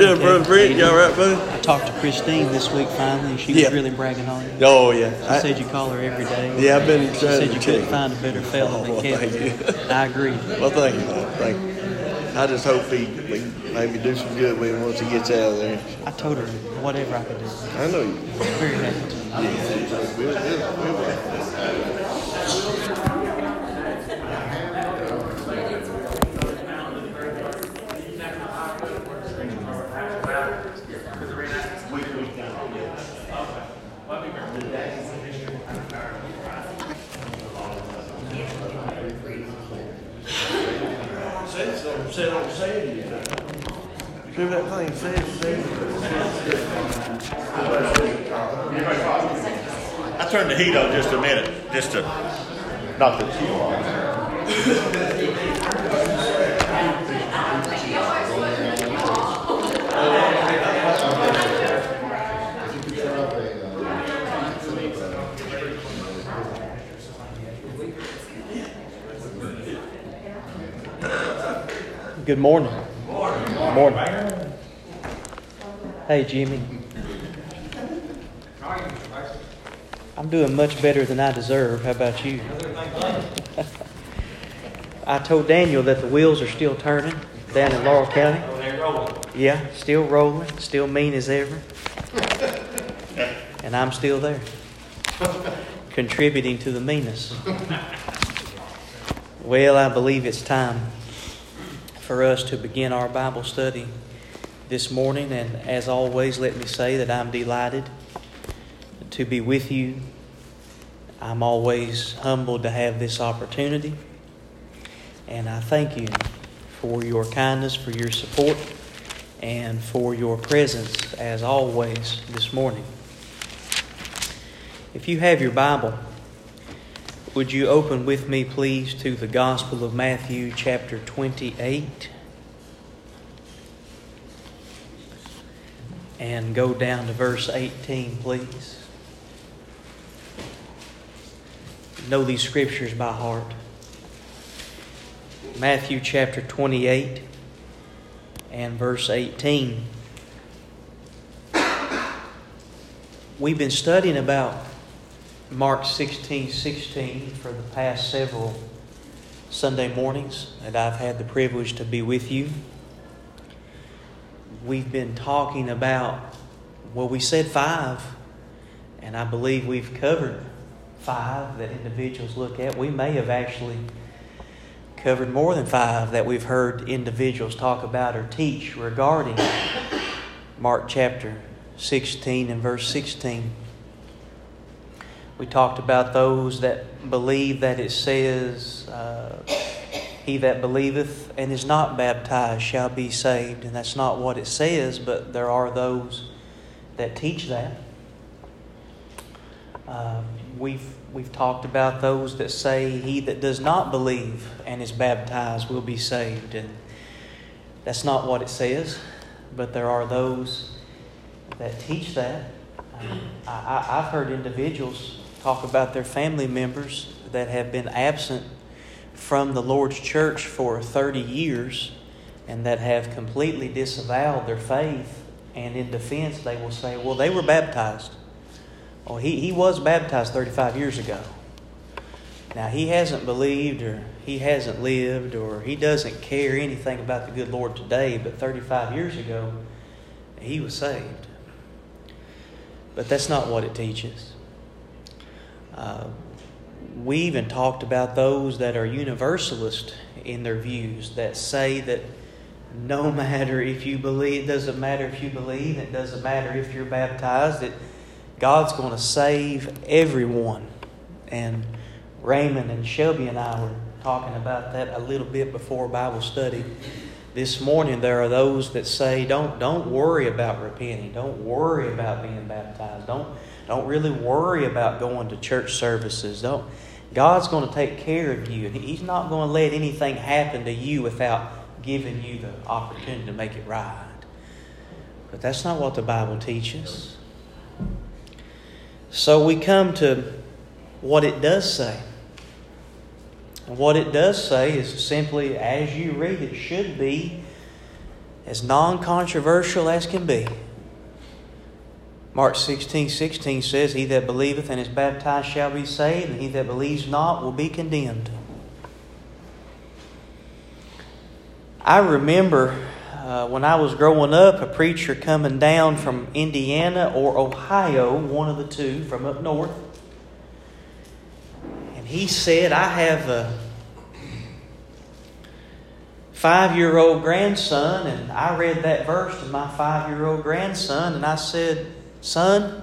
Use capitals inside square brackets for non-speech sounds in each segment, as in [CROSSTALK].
Doing, brother Brent? You all right, buddy? I talked to Christine this week finally, and she Yeah. was really bragging on you. Oh yeah. She I- said you call her every day. yeah, I've been She said to you couldn't find a better fella Oh, than well, Kevin. thank you. I agree. Well, thank you, man. Thank you. I just hope he we maybe do some good with him once he gets out of there. I told her whatever I could do. I know you. Very happy. Yeah. We'll, we'll, we'll. See what that thing says? says- I turned the heat on just a minute, just to knock the chill off. Good morning. Morning. Hey, Jimmy. I'm doing much better than I deserve. How about you? [LAUGHS] I told Daniel that the wheels are still turning down in Laurel County. Oh, yeah, still rolling, still mean as ever. And I'm still there, [LAUGHS] contributing to the meanness. Well, I believe it's time for us to begin our Bible study this morning. And as always, let me say that I'm delighted to be with you. I'm always humbled to have this opportunity. And I thank you for your kindness, for your support, and for your presence as always this morning. If you have your Bible, would you open with me, please, to the Gospel of Matthew, chapter 28, and go down to verse 18, please? Know these scriptures by heart. Matthew chapter 28 and verse 18. We've been studying about Mark 16 16 for the past several Sunday mornings and I've had the privilege to be with you. We've been talking about, well, we said five, and I believe we've covered five that individuals look at. We may have actually covered more than five that we've heard individuals talk about or teach regarding [COUGHS] Mark chapter 16 and verse 16. We talked about those that believe that it says, uh, He that believeth and is not baptized shall be saved. And that's not what it says, but there are those that teach that. Uh, we've, we've talked about those that say, He that does not believe and is baptized will be saved. And that's not what it says, but there are those that teach that. Um, I, I've heard individuals talk about their family members that have been absent from the Lord's church for 30 years and that have completely disavowed their faith. And in defense, they will say, well, they were baptized. Well, he, he was baptized 35 years ago. Now, he hasn't believed or he hasn't lived or he doesn't care anything about the good Lord today, but 35 years ago, he was saved. But that's not what it teaches. Uh, we even talked about those that are universalist in their views that say that no [LAUGHS] matter if you believe, it doesn't matter if you believe, it doesn't matter if you're baptized, that God's going to save everyone. And Raymond and Shelby and I were talking about that a little bit before Bible study this morning. There are those that say, "Don't don't worry about repenting. Don't worry about being baptized. Don't don't really worry about going to church services. Don't God's going to take care of you, and He's not going to let anything happen to you without giving you the opportunity to make it right." But that's not what the Bible teaches. So we come to what it does say. What it does say is simply, as you read it, should be as non controversial as can be. Mark 16 16 says, He that believeth and is baptized shall be saved, and he that believes not will be condemned. I remember uh, when I was growing up, a preacher coming down from Indiana or Ohio, one of the two from up north. And he said, I have a five year old grandson, and I read that verse to my five year old grandson, and I said, Son,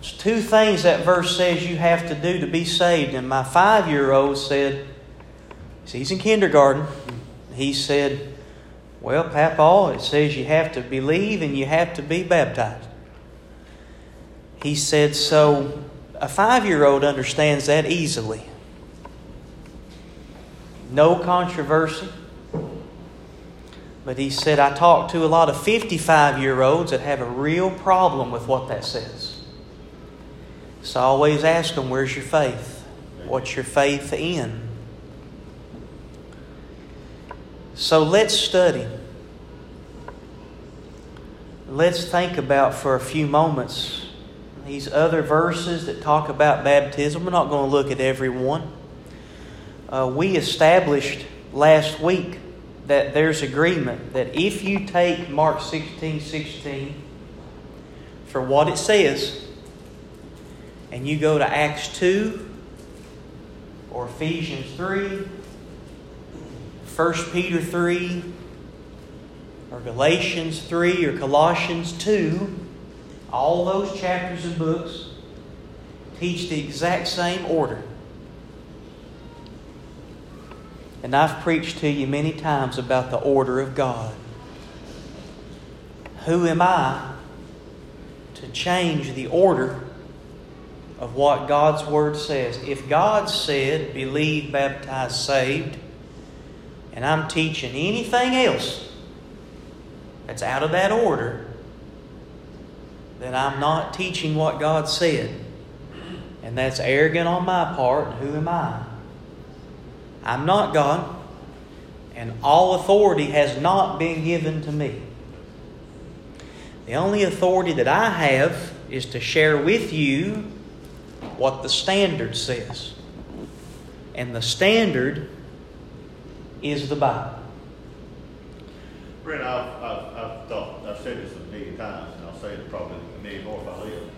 there's two things that verse says you have to do to be saved. And my five year old said, he's in kindergarten. He said, Well, Papa, it says you have to believe and you have to be baptized. He said, So a five year old understands that easily. No controversy. But he said, I talk to a lot of 55 year olds that have a real problem with what that says. So I always ask them, Where's your faith? What's your faith in? So let's study. Let's think about for a few moments these other verses that talk about baptism. We're not going to look at every one. Uh, we established last week that there's agreement that if you take Mark 16 16 for what it says, and you go to Acts 2 or Ephesians 3, 1 Peter 3, or Galatians 3, or Colossians 2, all those chapters and books teach the exact same order. And I've preached to you many times about the order of God. Who am I to change the order of what God's Word says? If God said, believe, baptize, saved, and I'm teaching anything else that's out of that order, then I'm not teaching what God said. And that's arrogant on my part. Who am I? I'm not God, and all authority has not been given to me. The only authority that I have is to share with you what the standard says. And the standard is the Bible. Brent, I've, I've, I've thought, I've said this a million times, and I'll say it probably a million more if I live.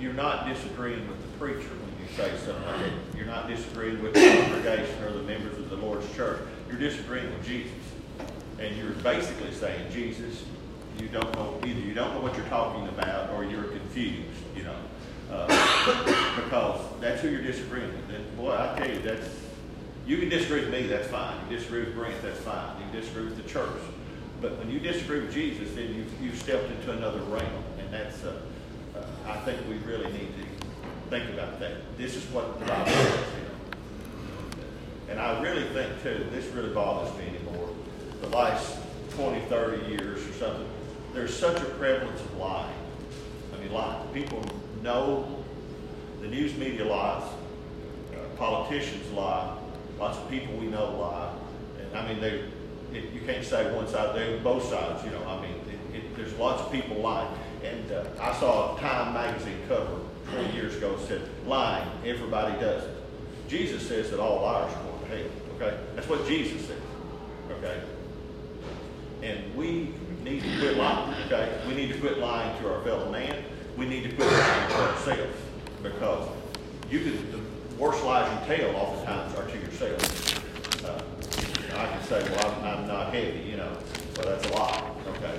You're not disagreeing with the preacher say something like that. You're not disagreeing with the congregation or the members of the Lord's church. You're disagreeing with Jesus. And you're basically saying, Jesus, you don't know, either you don't know what you're talking about or you're confused, you know. Uh, [COUGHS] because that's who you're disagreeing with. And boy, I tell you, that's, you can disagree with me, that's fine. You disagree with Brent, that's fine. You can disagree with the church. But when you disagree with Jesus, then you've, you've stepped into another realm. And that's, uh, uh, I think we really need to think about that. This is what the Bible says here. And I really think, too, this really bothers me anymore. The last 20, 30 years or something, there's such a prevalence of lying. I mean, lying. People know the news media lies, uh, politicians lie, lots of people we know lie. And I mean, they, it, you can't say one side, they both sides, you know. I mean, it, it, there's lots of people lying. And uh, I saw a Time magazine cover 20 years ago said, lying, everybody does it. Jesus says that all liars are going to hell, okay? That's what Jesus says, okay? And we need to quit lying, okay? We need to quit lying to our fellow man. We need to quit lying to ourselves because you can, the worst lies you tell oftentimes are to yourself. Uh, I can say, well, I'm, I'm not heavy, you know, well, that's a lie, okay?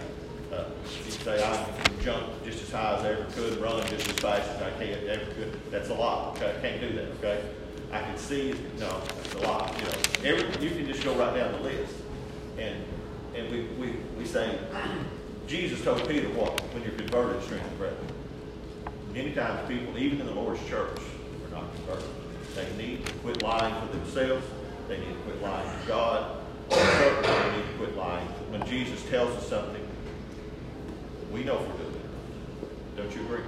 Say, I can jump just as high as I ever could, run just as fast as I can, ever could. That's a lot. okay? I can't do that, okay? I can see, no, that's a lie, you know. Every, you can just go right down the list. And, and we, we, we say, [CLEARS THROAT] Jesus told Peter what? When you're converted, strength and breath. Many times people, even in the Lord's church, are not converted. They need to quit lying to themselves. They need to quit lying to God. They need to quit lying. When Jesus tells us something, we know doing it. Don't you agree?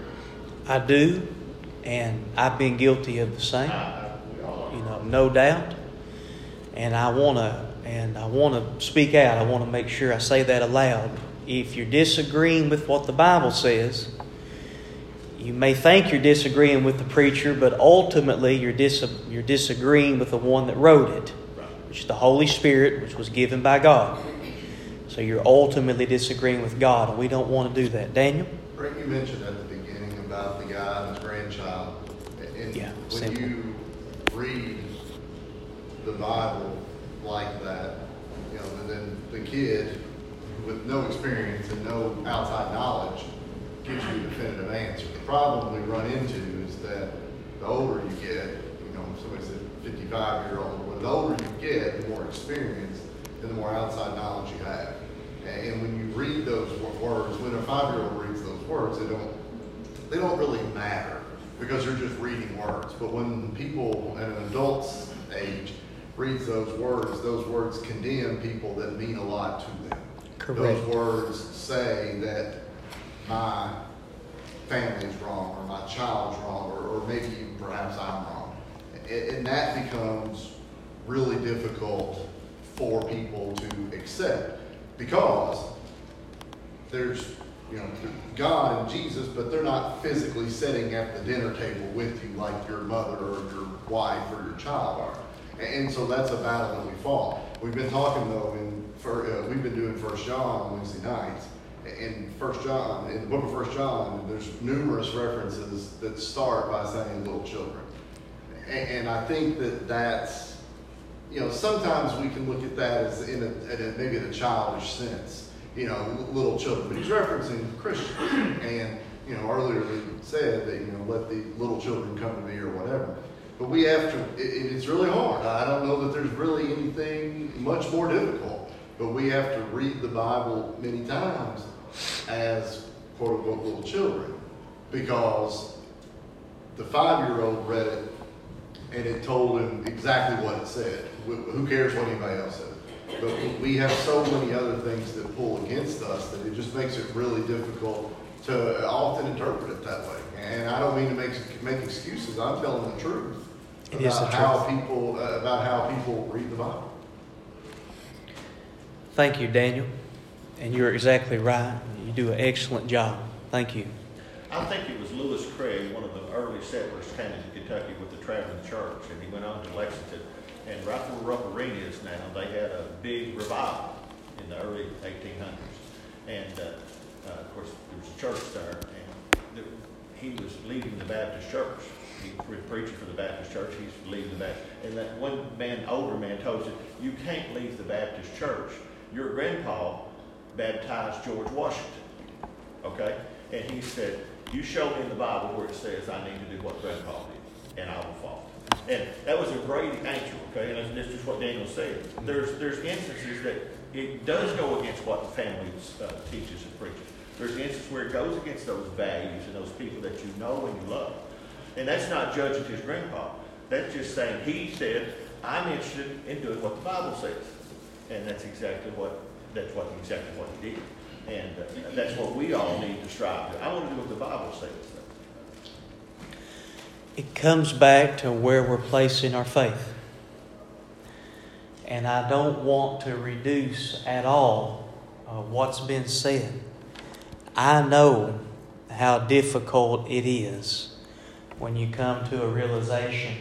I do, and I've been guilty of the same. I, I, we all. You know, no doubt. And I want to And I want to speak out. I want to make sure I say that aloud. If you're disagreeing with what the Bible says, you may think you're disagreeing with the preacher, but ultimately you're, dis- you're disagreeing with the one that wrote it, which is the Holy Spirit, which was given by God. So you're ultimately disagreeing with God, and we don't want to do that. Daniel? Brent, you mentioned at the beginning about the guy and his grandchild. And Yeah, when simple. you read the Bible like that, you know, and then the kid with no experience and no outside knowledge gives you a definitive answer. The problem we run into is that the older you get, you know, somebody said 55 year old, but the older you get, the more experience and the more outside knowledge you have. And when you read those words, when a five year old reads those words, they don't they don't really matter because they're just reading words. But when people at an adult's age reads those words, those words condemn people that mean a lot to them. Correct. Those words say that my family's wrong or my child's wrong or, or maybe even perhaps I'm wrong. And that becomes really difficult for people to accept because there's you know God and Jesus, but they're not physically sitting at the dinner table with you like your mother or your wife or your child are. And so that's a battle that we fought. We've been talking though for uh, we've been doing First John on Wednesday nights. In First John, in the book of First John, there's numerous references that start by saying little children, and, and I think that that's you know, sometimes we can look at that as in a, in a maybe in a childish sense, you know, little children. But he's referencing Christians, and you know, earlier we said that you know, let the little children come to me or whatever. But we have to. It, it's really hard. I don't know that there's really anything much more difficult. But we have to read the Bible many times as quote unquote little children, because the five-year-old read it and it told him exactly what it said. Wh- Who cares what anybody else says? But we have so many other things that pull against us that it just makes it really difficult to often interpret it that way. And I don't mean to make make excuses. I'm telling the truth is the about how truth. people uh, about how people read the Bible. Thank you, Daniel. And you're exactly right. You do an excellent job. Thank you. I think it was Lewis Craig, one of the early settlers, came into Kentucky with the traveling church, and he went on to Lexington. And right where Rupp Arena is now, they had a big revival in the early 1800s. And uh, uh, of course, there was a church there, and the, he was leading the Baptist church. He was preaching for the Baptist church. He's leading the Baptist. And that one man, older man, told him, "You can't leave the Baptist church. Your grandpa baptized George Washington." Okay? And he said, You show me in the Bible where it says I need to do what grandpa did, and I will follow. And that was a great answer, okay? And this is what Daniel said. There's, there's instances that it does go against what the family uh, teaches and preaches. There's instances where it goes against those values and those people that you know and you love. And that's not judging his grandpa. That's just saying he said, I'm interested in doing what the Bible says. And that's exactly what, that's what, exactly what he did. And uh, that's what we all need to strive to. I want to do what the Bible says. It comes back to where we're placing our faith. And I don't want to reduce at all uh, what's been said. I know how difficult it is when you come to a realization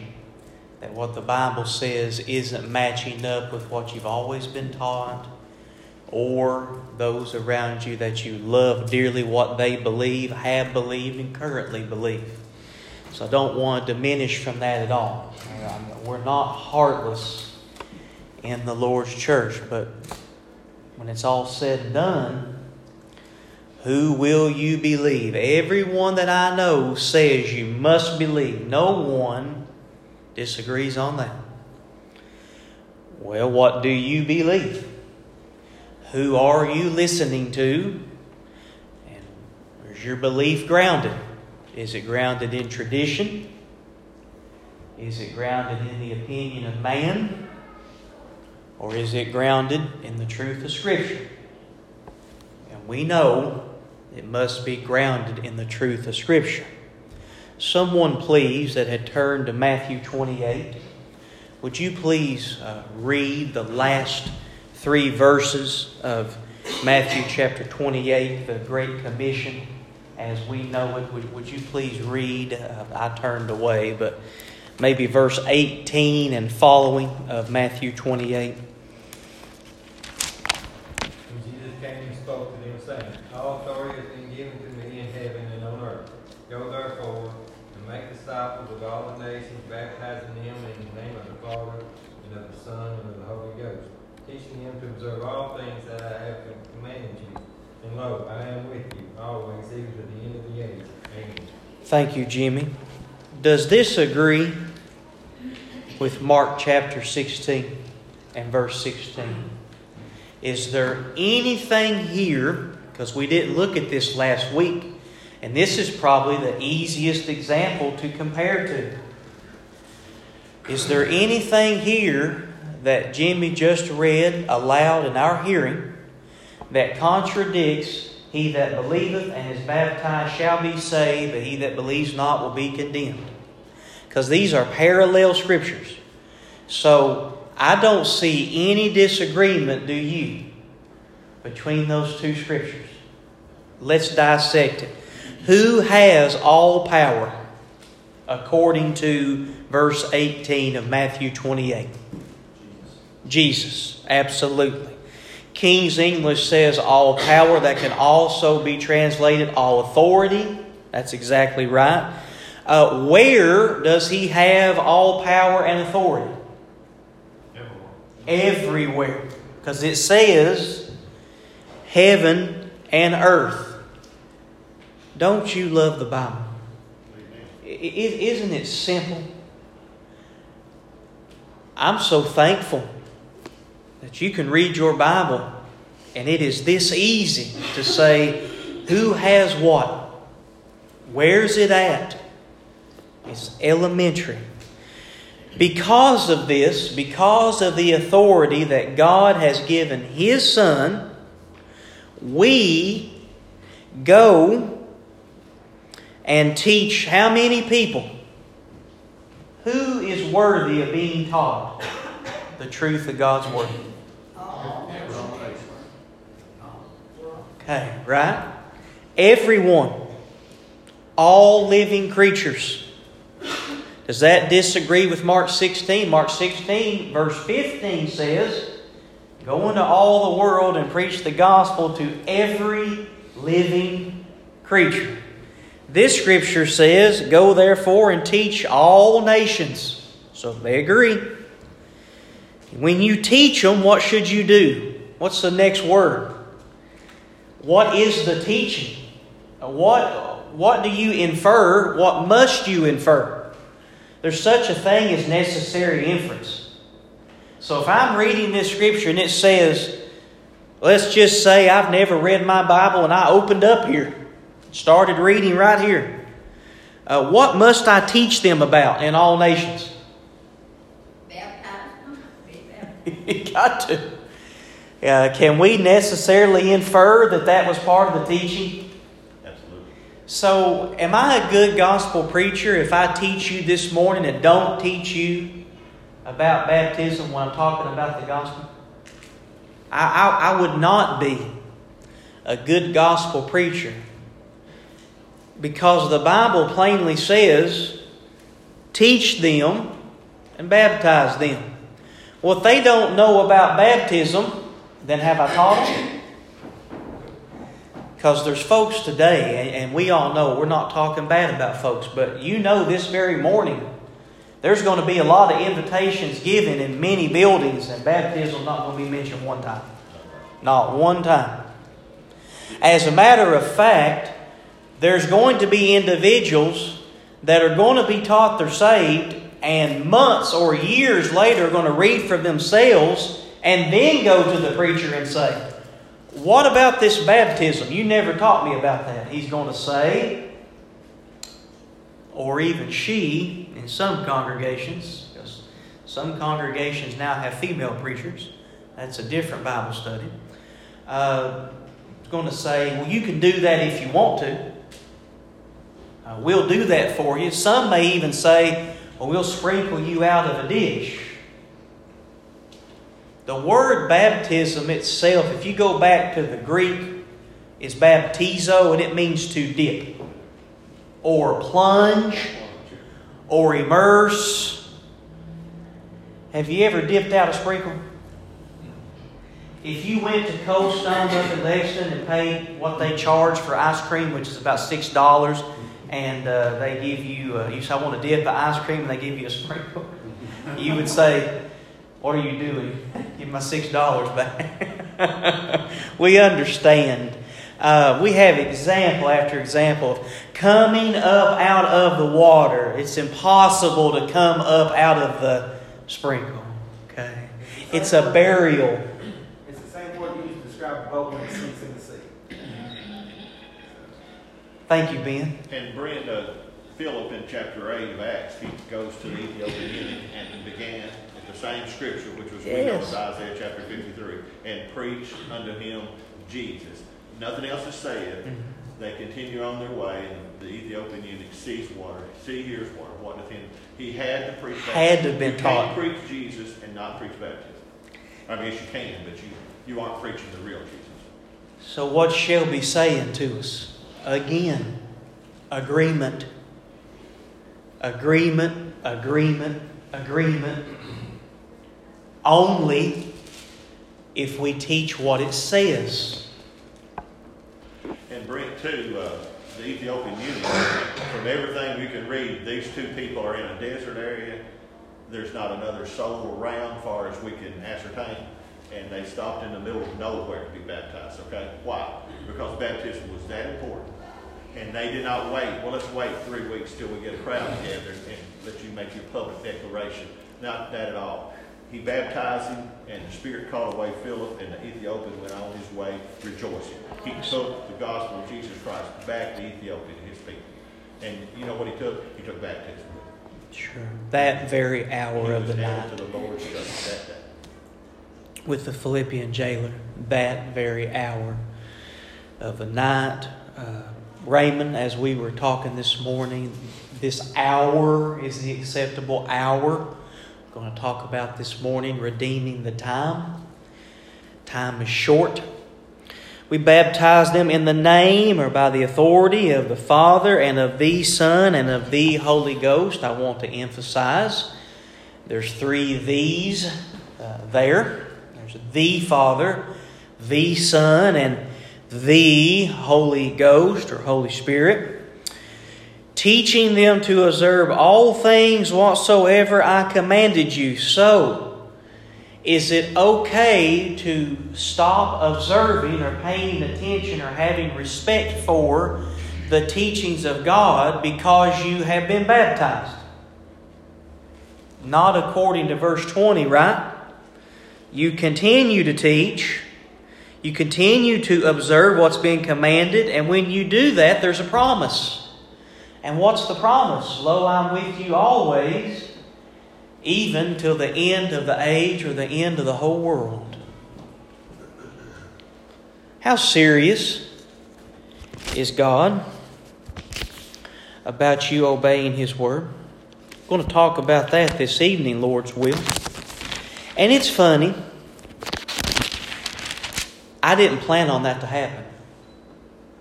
that what the Bible says isn't matching up with what you've always been taught or those around you that you love dearly, what they believe, have believed, and currently believe. So I don't want to diminish from that at all. We're not heartless in the Lord's church, but when it's all said and done, who will you believe? Everyone that I know says you must believe. No one disagrees on that. Well, what do you believe? Who are you listening to? And where's your belief grounded? Is it grounded in tradition? Is it grounded in the opinion of man? Or is it grounded in the truth of Scripture? And we know it must be grounded in the truth of Scripture. Someone, please, that had turned to Matthew 28, would you please uh, read the last three verses of Matthew chapter 28, the Great Commission, as we know it? Would, would you please read? Uh, I turned away, but maybe verse 18 and following of Matthew 28. And Jesus came and spoke to them, saying, All authority has been given to me in heaven and on earth. Go therefore and make disciples of all the nations, baptizing them in the name of the Father, and of the Son, and of the Holy Ghost, teaching them to observe all things that I have commanded you. And lo, I am with you always, even to the end of the age. Amen. Thank you, Jimmy. Does this agree with Mark chapter 16 and verse 16? Is there anything here, because we didn't look at this last week, and this is probably the easiest example to compare to. Is there anything here that Jimmy just read aloud in our hearing that contradicts he that believeth and is baptized shall be saved, but he that believes not will be condemned? Because these are parallel scriptures. So I don't see any disagreement, do you, between those two scriptures? Let's dissect it. Who has all power according to verse 18 of Matthew 28? Jesus, absolutely. King's English says all power, that can also be translated all authority. That's exactly right. Uh, where does he have all power and authority? Everywhere. Because it says heaven and earth. Don't you love the Bible? Isn't it simple? I'm so thankful that you can read your Bible and it is this easy to say, who has what? Where's it at? It's elementary. Because of this, because of the authority that God has given His Son, we go and teach how many people? Who is worthy of being taught the truth of God's Word? Okay, right? Everyone. All living creatures. Does that disagree with Mark 16? Mark 16, verse 15 says, Go into all the world and preach the gospel to every living creature. This scripture says, Go therefore and teach all nations. So they agree. When you teach them, what should you do? What's the next word? What is the teaching? What, what do you infer? What must you infer? There's such a thing as necessary inference. So if I'm reading this scripture and it says, let's just say I've never read my Bible and I opened up here, started reading right here. Uh, what must I teach them about in all nations? [LAUGHS] you got to. Uh, can we necessarily infer that that was part of the teaching? Absolutely. So, am I a good gospel preacher if I teach you this morning and don't teach you about baptism when I'm talking about the gospel? I, I, I would not be a good gospel preacher because the Bible plainly says, teach them and baptize them. Well, if they don't know about baptism, then have I taught them? Because there's folks today, and we all know we're not talking bad about folks, but you know this very morning there's going to be a lot of invitations given in many buildings, and baptism is not going to be mentioned one time. Not one time. As a matter of fact, there's going to be individuals that are going to be taught they're saved, and months or years later are going to read for themselves and then go to the preacher and say, What about this baptism? You never taught me about that. He's going to say, or even she, in some congregations, because some congregations now have female preachers, that's a different Bible study, uh, going to say, Well, you can do that if you want to. Uh, we'll do that for you. Some may even say, Well, we'll sprinkle you out of a dish The word baptism itself, if you go back to the Greek, is baptizo and it means to dip or plunge or immerse. Have you ever dipped out a sprinkle? If you went to Cold Stone up in Lexington and paid what they charge for ice cream, which is about six dollars, and uh, they give you, uh, you say, I want to dip the ice cream, and they give you a sprinkle, [LAUGHS] you would say, What are you doing? [LAUGHS] Give my six dollars back. [LAUGHS] we understand. Uh, we have example after example of coming up out of the water. It's impossible to come up out of the sprinkle. Okay, it's a burial. It's the same word you used to describe a boat when it sinks in the sea. Thank you, Ben. And Brenda, Philip in chapter 8 of Acts, he goes to the Ethiopian eunuch and began at the same scripture, which was we know Isaiah chapter 53, and preached unto him Jesus. Nothing else is said. Mm-hmm. They continue on their way, and the Ethiopian eunuch sees water. See, here's water. What doth him? He had to preach Had to have been you taught. can't preach Jesus and not preach baptism. I mean, yes, you can, but you, you aren't preaching the real Jesus. So, what's Shelby saying to us? Again, agreement. Agreement, agreement, agreement. Only if we teach what it says. And Brent, too, uh, the Ethiopian eunuch, from everything you can read, these two people are in a desert area. There's not another soul around, far as we can ascertain. And they stopped in the middle of nowhere to be baptized, okay? Why? Because baptism was that important. And they did not wait. Well, let's wait three weeks till we get a crowd together and let you make your public declaration. Not that at all. He baptized him, and the Spirit called away Philip, and the Ethiopian went on his way rejoicing. He took the gospel of Jesus Christ back to Ethiopia to his people. And you know what he took? He took baptism. Sure. That very hour He of the night to the Lord's supper that day. with the Philippian jailer. That very hour of the night. Uh, Raymond, as we were talking this morning, this hour is the acceptable hour. Going to talk about this morning redeeming the time. Time is short. We baptize them in the name or by the authority of the Father and of the Son and of the Holy Ghost. I want to emphasize there's three these uh, there. There's the Father, the Son, and the Holy Ghost or Holy Spirit. Teaching them to observe all things whatsoever I commanded you. So, is it okay to stop observing or paying attention or having respect for the teachings of God because you have been baptized? Not according to verse 20, right? You continue to teach, you continue to observe what's being commanded, and when you do that, there's a promise. And what's the promise? Lo, I'm with you always even till the end of the age or the end of the whole world. How serious is God about you obeying His word? I'm going to talk about that this evening, Lord's will. And it's funny. I didn't plan on that to happen.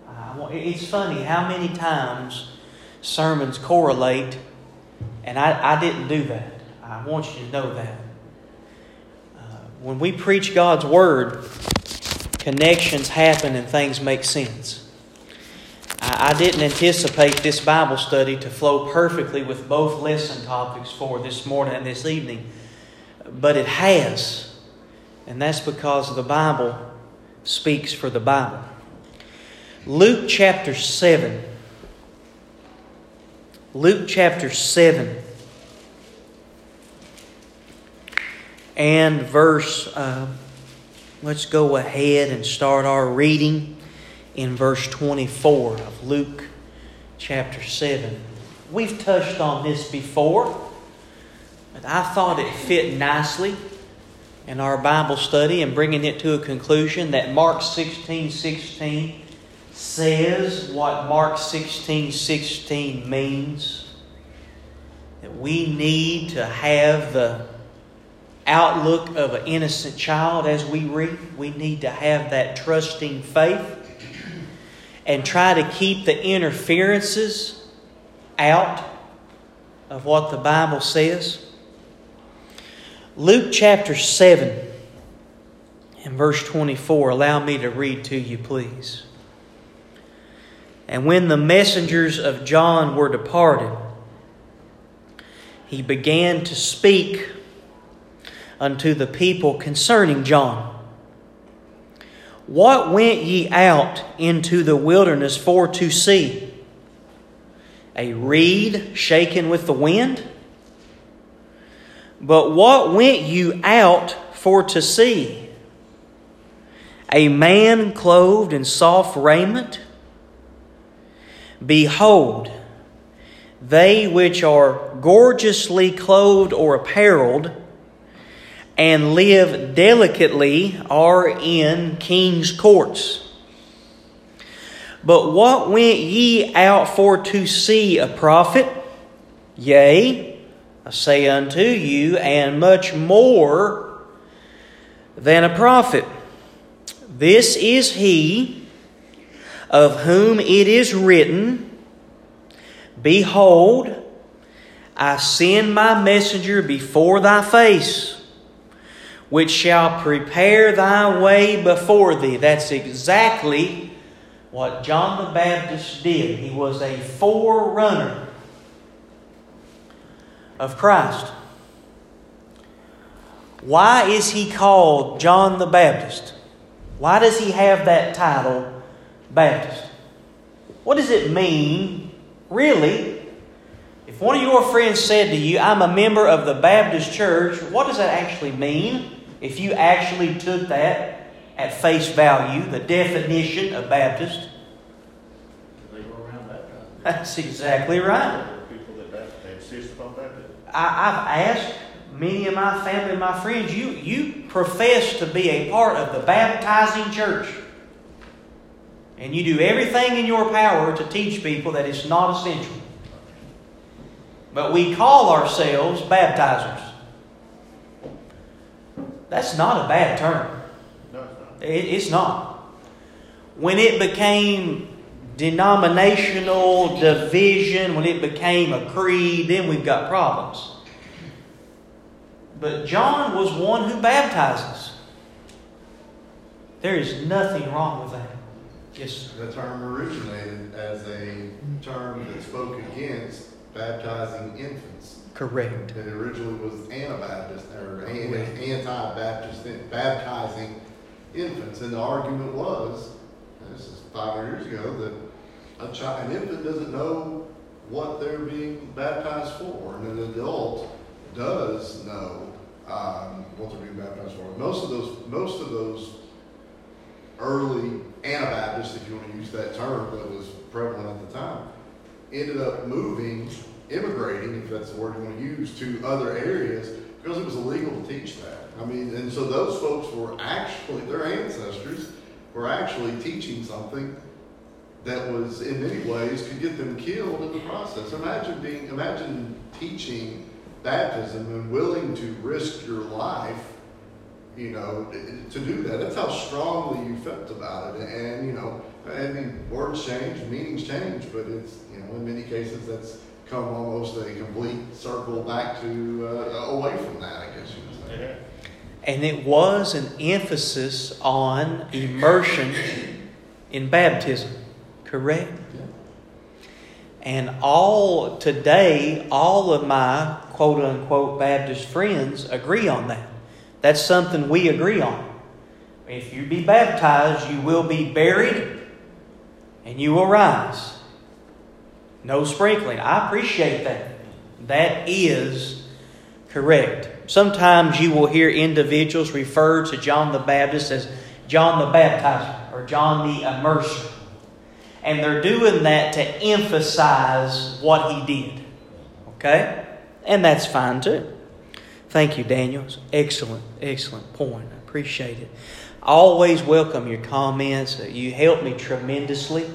Uh, It's funny how many times sermons correlate, and I, I didn't do that. I want you to know that. Uh, when we preach God's Word, connections happen and things make sense. I, I didn't anticipate this Bible study to flow perfectly with both lesson topics for this morning and this evening, but it has. And that's because the Bible speaks for the Bible. Luke chapter 7. Luke chapter 7. and verse, uh, let's go ahead and start our reading in verse 24 of Luke chapter 7. We've touched on this before, but I thought it fit nicely in our Bible study and bringing it to a conclusion that Mark 16 16 says what Mark 16 16 means. That we need to have the outlook of an innocent child as we read. We need to have that trusting faith and try to keep the interferences out of what the Bible says. Luke chapter 7 and verse 24. Allow me to read to you, please. And when the messengers of John were departed, he began to speak unto the people concerning John. What went ye out into the wilderness for to see? A reed shaken with the wind? But what went you out for to see? A man clothed in soft raiment? Behold, they which are gorgeously clothed or apparelled and live delicately are in king's courts. But what went ye out for to see a prophet? Yea, I say unto you, and much more than a prophet. This is he of whom it is written, Behold, I send my messenger before thy face, which shall prepare thy way before thee. That's exactly what John the Baptist did. He was a forerunner of Christ. Why is he called John the Baptist? Why does he have that title, Baptist? What does it mean, really? If one of your friends said to you, I'm a member of the Baptist church, what does that actually mean? If you actually took that at face value, the definition of Baptist, They go around baptizing. [LAUGHS] that's exactly right. People that baptize, they insist upon baptism. I, I've asked many of my family, my friends, you, you profess to be a part of the baptizing church. And you do everything in your power to teach people that it's not essential. But we call ourselves baptizers. That's not a bad term. No, it's not. It's not. When it became denominational division, when it became a creed, then we've got problems. But John was one who baptizes. There is nothing wrong with that. Yes, The term originated as a term that spoke against baptizing infants. correct. It originally was Anabaptist or anti-Baptist baptizing infants, and the argument was, this is 500 years ago, that a child, an infant doesn't know what they're being baptized for, and an adult does know um, what they're being baptized for. Most of those, most of those early Anabaptists, if you want to use that term that was prevalent at the time, ended up moving, immigrating, if that's the word you want to use, to other areas because it was illegal to teach that. I mean, and so those folks were actually, their ancestors were actually teaching something that was, in many ways, could get them killed in the process. Imagine being, imagine teaching baptism and willing to risk your life you know, to do that. That's how strongly you felt about it. And, you know, I mean, words change, meanings change, but it's, you know, in many cases that's come almost a complete circle back to, uh, away from that, I guess you would say. Yeah. And it was an emphasis on immersion in baptism, correct? And all today, all of my quote unquote Baptist friends agree on that. That's something we agree on. If you be baptized, you will be buried and you will rise. No sprinkling. I appreciate that. That is correct. Sometimes you will hear individuals refer to John the Baptist as John the Baptizer or John the Immerser. And they're doing that to emphasize what he did. Okay? And that's fine too. Thank you, Daniel. Excellent, excellent point. I appreciate it. I always welcome your comments. You help me tremendously,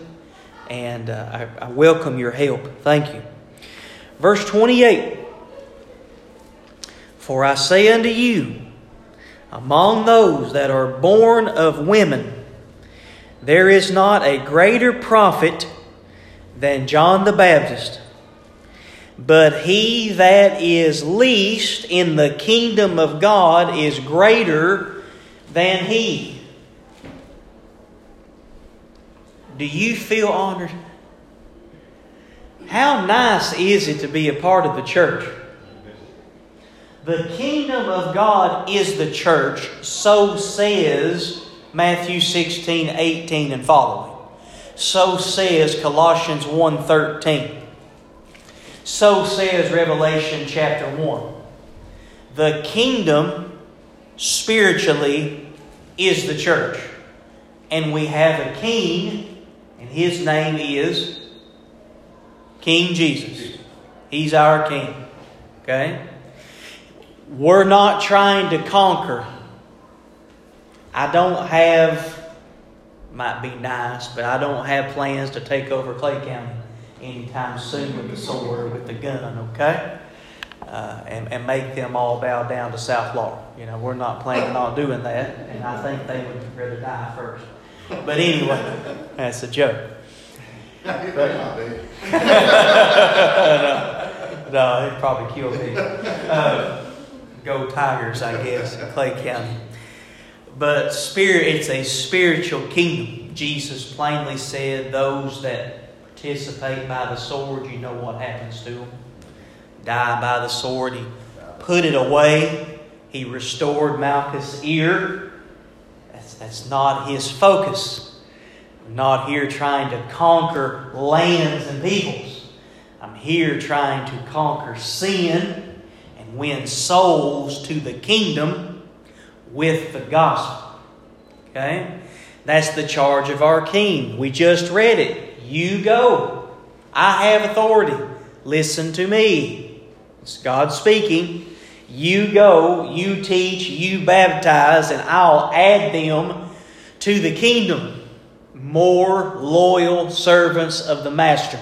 and uh, I, I welcome your help. Thank you. Verse 28 For I say unto you Among those that are born of women, there is not a greater prophet than John the Baptist. But he that is least in the kingdom of God is greater than he. Do you feel honored? How nice is it to be a part of the church? The kingdom of God is the church, so says Matthew 16, 18 and following. So says Colossians 1:13. So says Revelation chapter 1. The kingdom spiritually is the church. And we have a king, and his name is King Jesus. He's our king. Okay? We're not trying to conquer. I don't have, might be nice, but I don't have plans to take over Clay County anytime soon with the sword or with the gun, okay? Uh, and, and make them all bow down to South Laurel. You know, we're not planning on doing that, and I think they would rather die first. But anyway, that's a joke. no, [LAUGHS] no, it'd probably kill me. Uh, go Tigers, I guess, in Clay County. But spirit, it's a spiritual kingdom. Jesus plainly said, "Those that participate by the sword, you know what happens to him. Die by the sword. He put it away. He restored Malchus' ear. That's, that's not his focus. I'm not here trying to conquer lands and peoples. I'm here trying to conquer sin and win souls to the kingdom with the gospel. Okay? That's the charge of our king. We just read it. You go. I have authority. Listen to me. It's God speaking. You go, you teach, you baptize, and I'll add them to the kingdom. More loyal servants of the Master.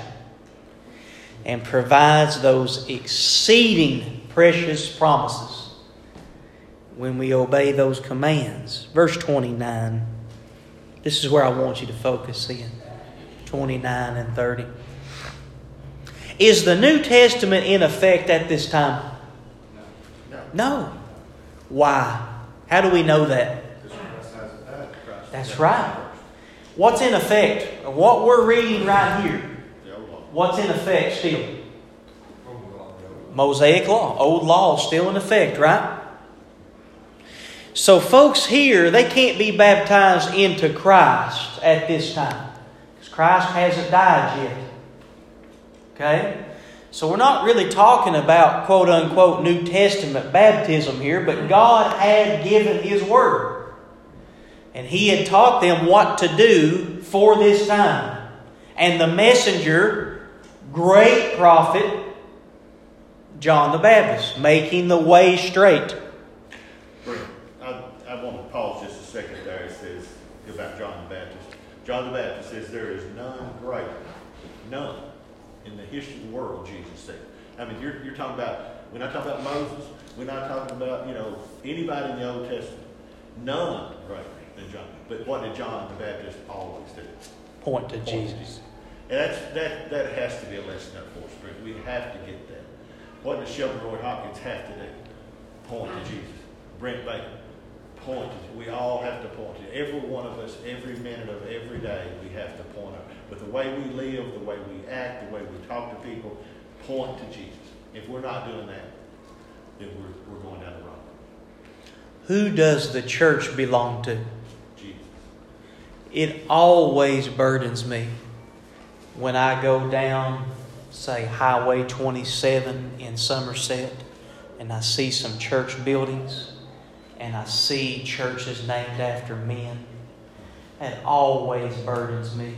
And provides those exceeding precious promises when we obey those commands. Verse 29. This is where I want you to focus in 29 and 30. Is the New Testament in effect at this time? No. Why? How do we know that? That's right. What's in effect? What we're reading right here. What's in effect still? Mosaic law. Old law still in effect, right? So, folks here, they can't be baptized into Christ at this time Christ hasn't died yet. Okay? So, we're not really talking about quote unquote New Testament baptism here, but God had given His Word. And He had taught them what to do for this time. And the messenger, great prophet, John the Baptist, making the way straight. I, I want to pause just a second there. It says about John. John the Baptist says there is none greater, none in the history of the world, Jesus said. I mean, you're, you're talking about, we're not talking about Moses, we're not talking about, you know, anybody in the Old Testament. None greater than John. But what did John the Baptist always do? Point to Point to Jesus. And that's, that, that has to be a lesson up for us, Brent. We have to get that. What does Sheldon Roy Hopkins have to do? Point to Jesus. Brent Baker, point We all have to point to Every one of us, every minute of every day, we have to point out. But the way we live, the way we act, the way we talk to people, point to Jesus. If we're not doing that, then we're, we're going down the wrong road. Who does the church belong to? Jesus. It always burdens me when I go down, say, Highway 27 in Somerset, and I see some church buildings, and I see churches named after men. It always burdens me.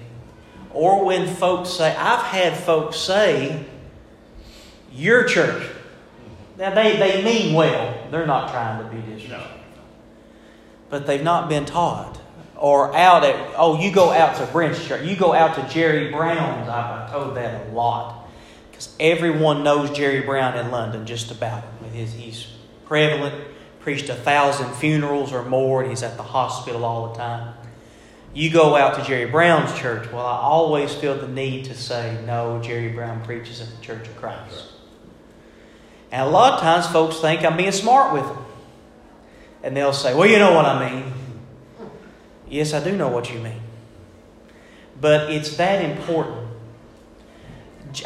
Or when folks say, I've had folks say, your church. Now, they, they mean well. They're not trying to be disrespectful. But they've not been taught. Or out at, oh, you go out to Brent's church. You go out to Jerry Brown's. I've, told that a lot. Because everyone knows Jerry Brown in London, just about. His, he's prevalent, preached a thousand funerals or more, and he's at the hospital all the time. You go out to Jerry Brown's church. Well, I always feel the need to say, no, Jerry Brown preaches at the Church of Christ. And a lot of times folks think I'm being smart with them. And they'll say, well, you know what I mean. Yes, I do know what you mean. But it's that important.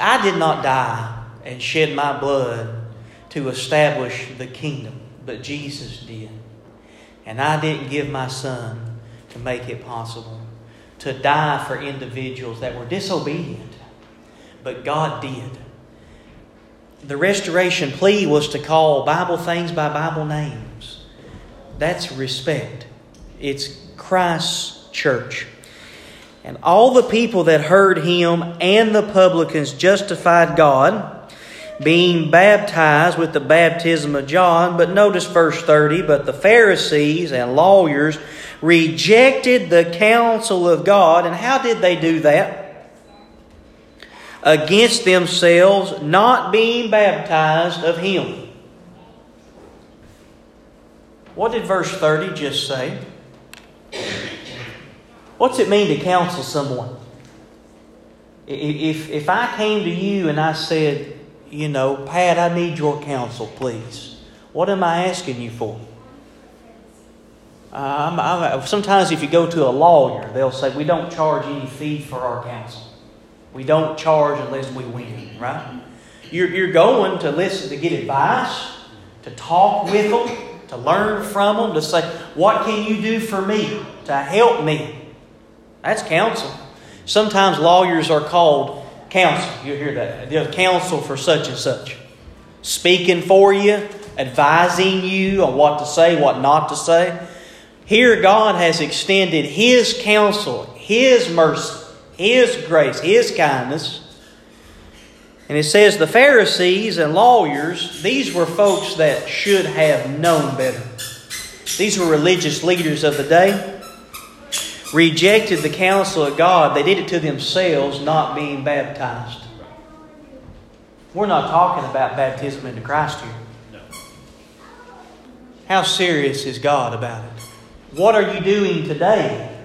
I did not die and shed my blood to establish the kingdom, but Jesus did. And I didn't give my son to make it possible to die for individuals that were disobedient, but God did. The restoration plea was to call Bible things by Bible names. That's respect. It's Christ's church. And all the people that heard him and the publicans justified God, being baptized with the baptism of John. But notice verse 30 But the Pharisees and lawyers rejected the counsel of God. And how did they do that? Against themselves, not being baptized of him. What did verse 30 just say? What's it mean to counsel someone? If, if I came to you and I said, you know, Pat, I need your counsel, please, what am I asking you for? Uh, I'm, I'm, sometimes, if you go to a lawyer, they'll say, We don't charge any fee for our counsel. We don't charge unless we win, right? You're, you're going to listen to get advice, to talk with them, to learn from them, to say, What can you do for me to help me? That's counsel. Sometimes lawyers are called counsel. You hear that. They're counsel for such and such. Speaking for you, advising you on what to say, what not to say. Here, God has extended His counsel, His mercy, His grace, His kindness. And it says the Pharisees and lawyers, these were folks that should have known better. These were religious leaders of the day rejected the counsel of God, they did it to themselves, not being baptized. We're not talking about baptism into Christ here. How serious is God about it? What are you doing today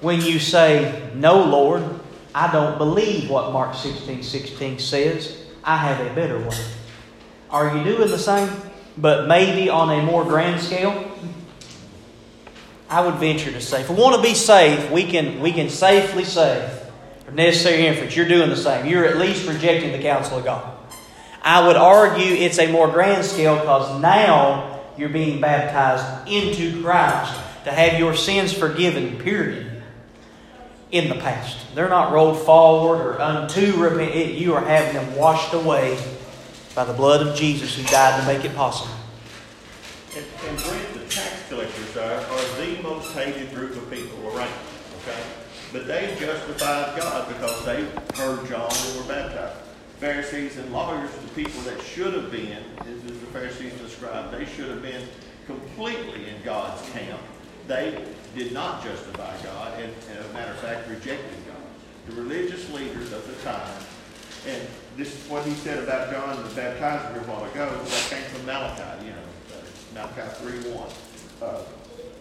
when you say, No, Lord, I don't believe what Mark 16 16 says. I have a better way. Are you doing the same, but maybe on a more grand scale? I would venture to say, if we want to be safe, we can, we can safely say, from necessary inference, you're doing the same. You're at least rejecting the counsel of God. I would argue it's a more grand scale because now you're being baptized into Christ to have your sins forgiven, period, in the past. They're not rolled forward or unto repent. You are having them washed away by the blood of Jesus who died to make it possible. And, and Tax collectors are, are the most hated group of people around, okay? But they justified God because they heard John and were baptized. Pharisees and lawyers, the people that should have been, as, as the Pharisees described, they should have been completely in God's camp. They did not justify God, and, and as a matter of fact, rejected God. The religious leaders of the time, and this is what he said about John the Baptizer a while ago, that came from Malachi, you know, Malachi 3 1. Uh,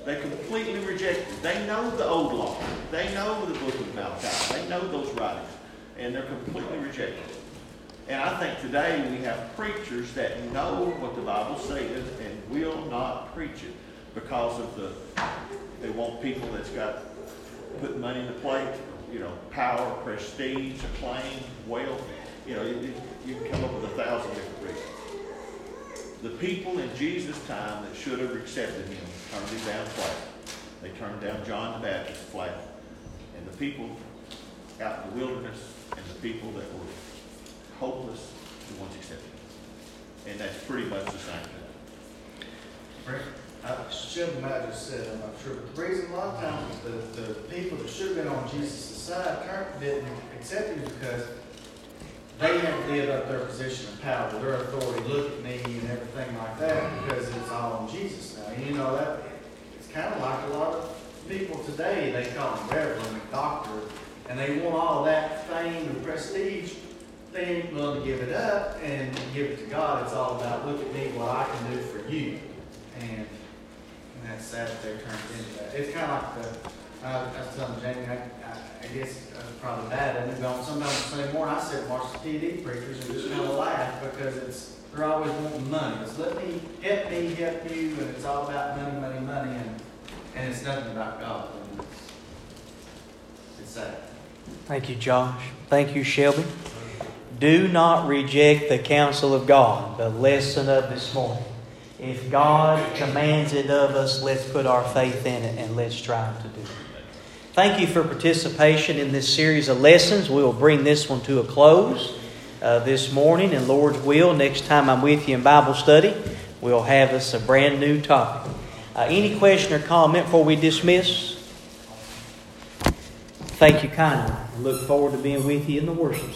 they completely rejected. It. They know the old law. They know the book of Malachi. They know those writings. And they're completely rejected. And I think today we have preachers that know what the Bible says and will not preach it because of the, they want people that's got, put money in the plate, you know, power, prestige, acclaim, wealth. You know, you, you can come up with a thousand different. The people in Jesus' time that should have accepted him turned him down flat. They turned down John the Baptist flat. And the people out in the wilderness and the people that were hopeless, the ones accepted him. And that's pretty much the same thing. I shouldn't have just said, I'm not sure, but the reason a lot of times the, the people that should have been on Jesus' side didn't accept him because they have to give up their position of power, their authority, look at me and everything like that, because it's all on Jesus now. And you know, that, it's kind of like a lot of people today, they call them reverend and doctor, and they want all that fame and prestige. They ain't willing to give it up and give it to God. It's all about, look at me, what I can do for you. And, and that's sad that they're turned into that. It's kind of like the, I I was telling Jamie, I, I, I guess it's probably bad, and they're going, sometimes Sunday morning, I sit and watch the TV preachers and just kind of laugh because it's, they're always wanting money. It's let me, help me, help you, and it's all about money, money, money, and, and it's nothing about God. And it's, it's sad. Thank you, Josh. Thank you, Shelby. Do not reject the counsel of God, the lesson of this morning. If God commands it of us, let's put our faith in it and let's strive to do it. Thank you for participation in this series of lessons. We will bring this one to a close uh, this morning, and Lord's will, next time I'm with you in Bible study, we'll have us a brand new topic. Uh, any question or comment before we dismiss? Thank you kindly. Look forward to being with you in the worship.